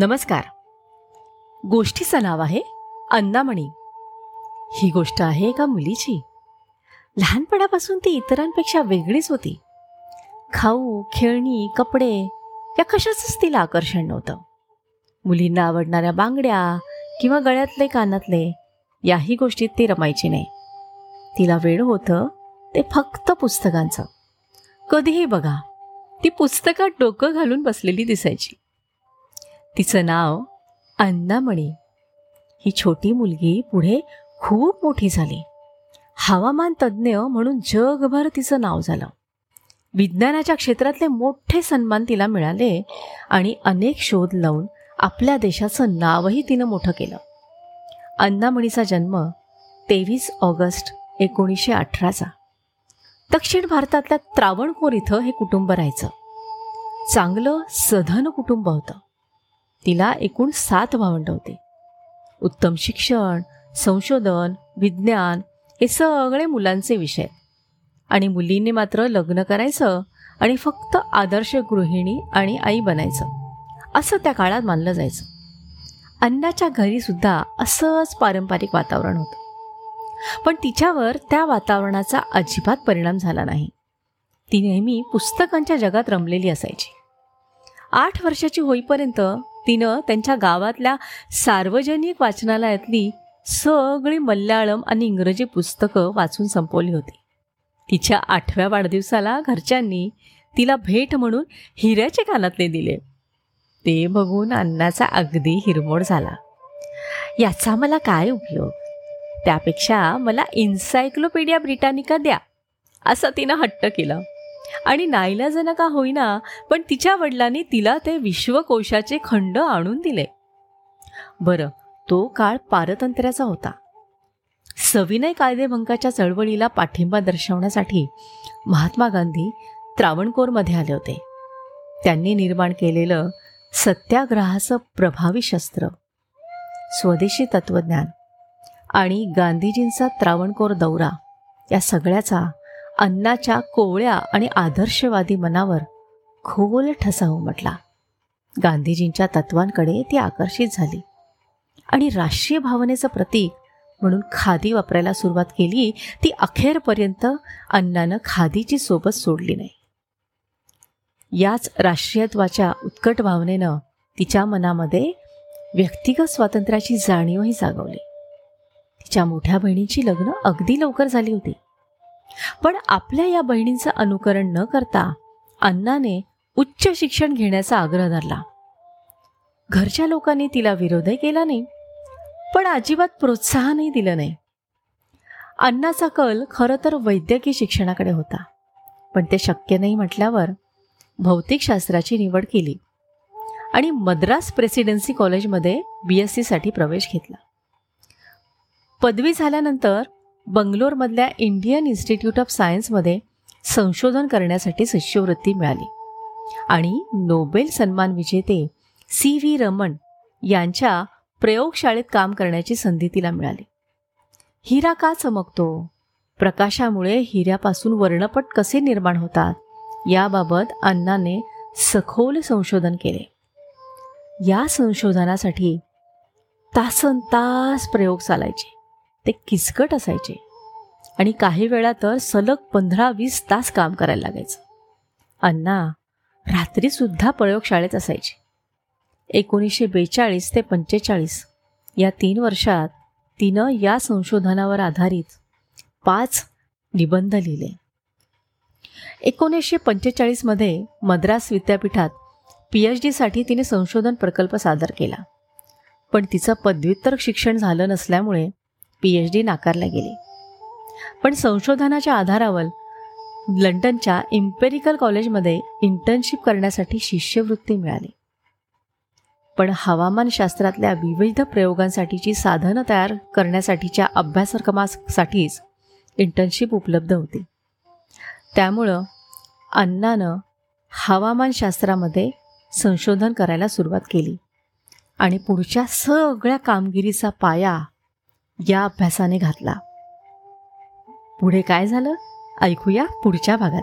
नमस्कार. गोष्टीचं नाव आहे अन्नामणी. ही गोष्ट आहे एका मुलीची. लहानपणापासून ती इतरांपेक्षा वेगळीच होती. खाऊ खेळणी कपडे या कशाचंच तिला आकर्षण नव्हतं. मुलींना आवडणाऱ्या बांगड्या किंवा गळ्यातले कानातले याही गोष्टीत ती रमायची नाही. तिला वेळ होतं ते फक्त पुस्तकांचं. कधीही बघा ती पुस्तकात डोकं घालून बसलेली दिसायची. तिचं नाव अन्नामणी ही छोटी मुलगी पुढे खूप मोठी झाली. हवामान तज्ज्ञ म्हणून जगभर तिचं नाव झालं. विज्ञानाच्या क्षेत्रातले मोठे सन्मान तिला मिळाले आणि अनेक शोध लावून आपल्या देशाचं नावही तिनं मोठं केलं. अन्नामणीचा जन्म तेवीस ऑगस्ट एकोणीसशे अठराचा. दक्षिण भारतातल्या त्रावणकोर इथं हे कुटुंब राहायचं. चांगलं सधन कुटुंब होतं. तिला एकूण सात भावंड होते. उत्तम शिक्षण संशोधन विज्ञान हे सगळे मुलांचे विषय. आणि मुलींनी मात्र लग्न करायचं आणि फक्त आदर्श गृहिणी आणि आई बनायचं. असं त्या काळात मानलं जायचं. अन्नाच्या घरीसुद्धा असंच पारंपरिक वातावरण होतं. पण तिच्यावर त्या वातावरणाचा अजिबात परिणाम झाला नाही. ती नेहमी पुस्तकांच्या जगात रमलेली असायची. आठ वर्षाची होईपर्यंत तिनं त्यांच्या गावातल्या सार्वजनिक वाचनालयातली सगळी मल्याळम आणि इंग्रजी पुस्तकं वाचून संपवली होती. तिच्या आठव्या वाढदिवसाला घरच्यांनी तिला भेट म्हणून हिऱ्याचे कानातले दिले. ते बघून अन्नाचा अगदी हिरमोड झाला. याचा मला काय उपयोग? त्यापेक्षा मला इन्सायक्लोपीडिया ब्रिटानिका द्या असं तिनं हट्ट केलं. आणि नाईलाजन का होईना पण तिच्या वडिलांनी तिला ते विश्वकोशाचे खंड आणून दिले. बरं तो काळ पारतंत्र्याचा होता. सविनय कायदेभंगाच्या चळवळीला पाठिंबा दर्शवण्यासाठी महात्मा गांधी त्रावणकोरमध्ये आले होते. त्यांनी निर्माण केलेलं सत्याग्रहाचं प्रभावी शस्त्र स्वदेशी तत्वज्ञान आणि गांधीजींचा त्रावणकोर दौरा या सगळ्याचा अन्नाच्या कोवळ्या आणि आदर्शवादी मनावर खोल ठसा उमटला गांधीजींच्या तत्वांकडे ती आकर्षित झाली. आणि राष्ट्रीय भावनेचं प्रतीक म्हणून खादी वापरायला सुरुवात केली ती अखेरपर्यंत अण्णानं खादीची सोबत सोडली नाही. याच राष्ट्रीयत्वाच्या उत्कट भावनेनं तिच्या मनामध्ये व्यक्तिगत स्वातंत्र्याची जाणीवही जागवली. तिच्या मोठ्या बहिणीची लग्न अगदी लवकर झाली होती. पण आपल्या या बहिणींचं अनुकरण न करता अण्णाने उच्च शिक्षण घेण्याचा आग्रह धरला. घरच्या लोकांनी तिला विरोधही केला नाही पण अजिबात प्रोत्साहनही दिलं नाही. अण्णाचा कल खरं तर वैद्यकीय शिक्षणाकडे होता पण ते शक्य नाही म्हटल्यावर भौतिकशास्त्राची निवड केली आणि मद्रास प्रेसिडेन्सी कॉलेजमध्ये बी एस सीसाठी प्रवेश घेतला. पदवी झाल्यानंतर बंगलोरमधल्या इंडियन इन्स्टिट्यूट ऑफ सायन्समध्ये संशोधन करण्यासाठी शिष्यवृत्ती मिळाली. आणि नोबेल सन्मान विजेते सी व्ही रमण यांच्या प्रयोगशाळेत काम करण्याची संधी तिला मिळाली. हिरा का चमकतो? प्रकाशामुळे हिऱ्यापासून वर्णपट कसे निर्माण होतात? याबाबत अण्णाने सखोल संशोधन केले. या संशोधनासाठी तासन तास प्रयोग चालायचे. ते किचकट असायचे. आणि काही वेळा तर सलग पंधरा वीस तास काम करायला लागायचं. अण्णा रात्रीसुद्धा प्रयोगशाळेत असायचे. एकोणीसशे बेचाळीस ते पंचेचाळीस या तीन वर्षात तिनं या संशोधनावर आधारित पाच निबंध लिहिले. एकोणीसशे पंचेचाळीसमध्ये मद्रास विद्यापीठात पी एच डीसाठी तिने संशोधन प्रकल्प सादर केला. पण तिचं पदव्युत्तर शिक्षण झालं नसल्यामुळे पी एच डी नाकारला गेली. पण संशोधनाच्या आधारावर लंडनच्या इम्पेरिकल कॉलेजमध्ये इंटर्नशिप करण्यासाठी शिष्यवृत्ती मिळाली. पण हवामानशास्त्रातल्या विविध प्रयोगांसाठीची साधनं तयार करण्यासाठीच्या अभ्यासक्रमासाठीच इंटर्नशिप उपलब्ध होती. त्यामुळं अण्णानं हवामानशास्त्रामध्ये संशोधन करायला सुरुवात केली. आणि पुढच्या सगळ्या कामगिरीचा पाया या अभ्यासाने घातला. पुढे काय झालं? ऐकूया पुढच्या भागात.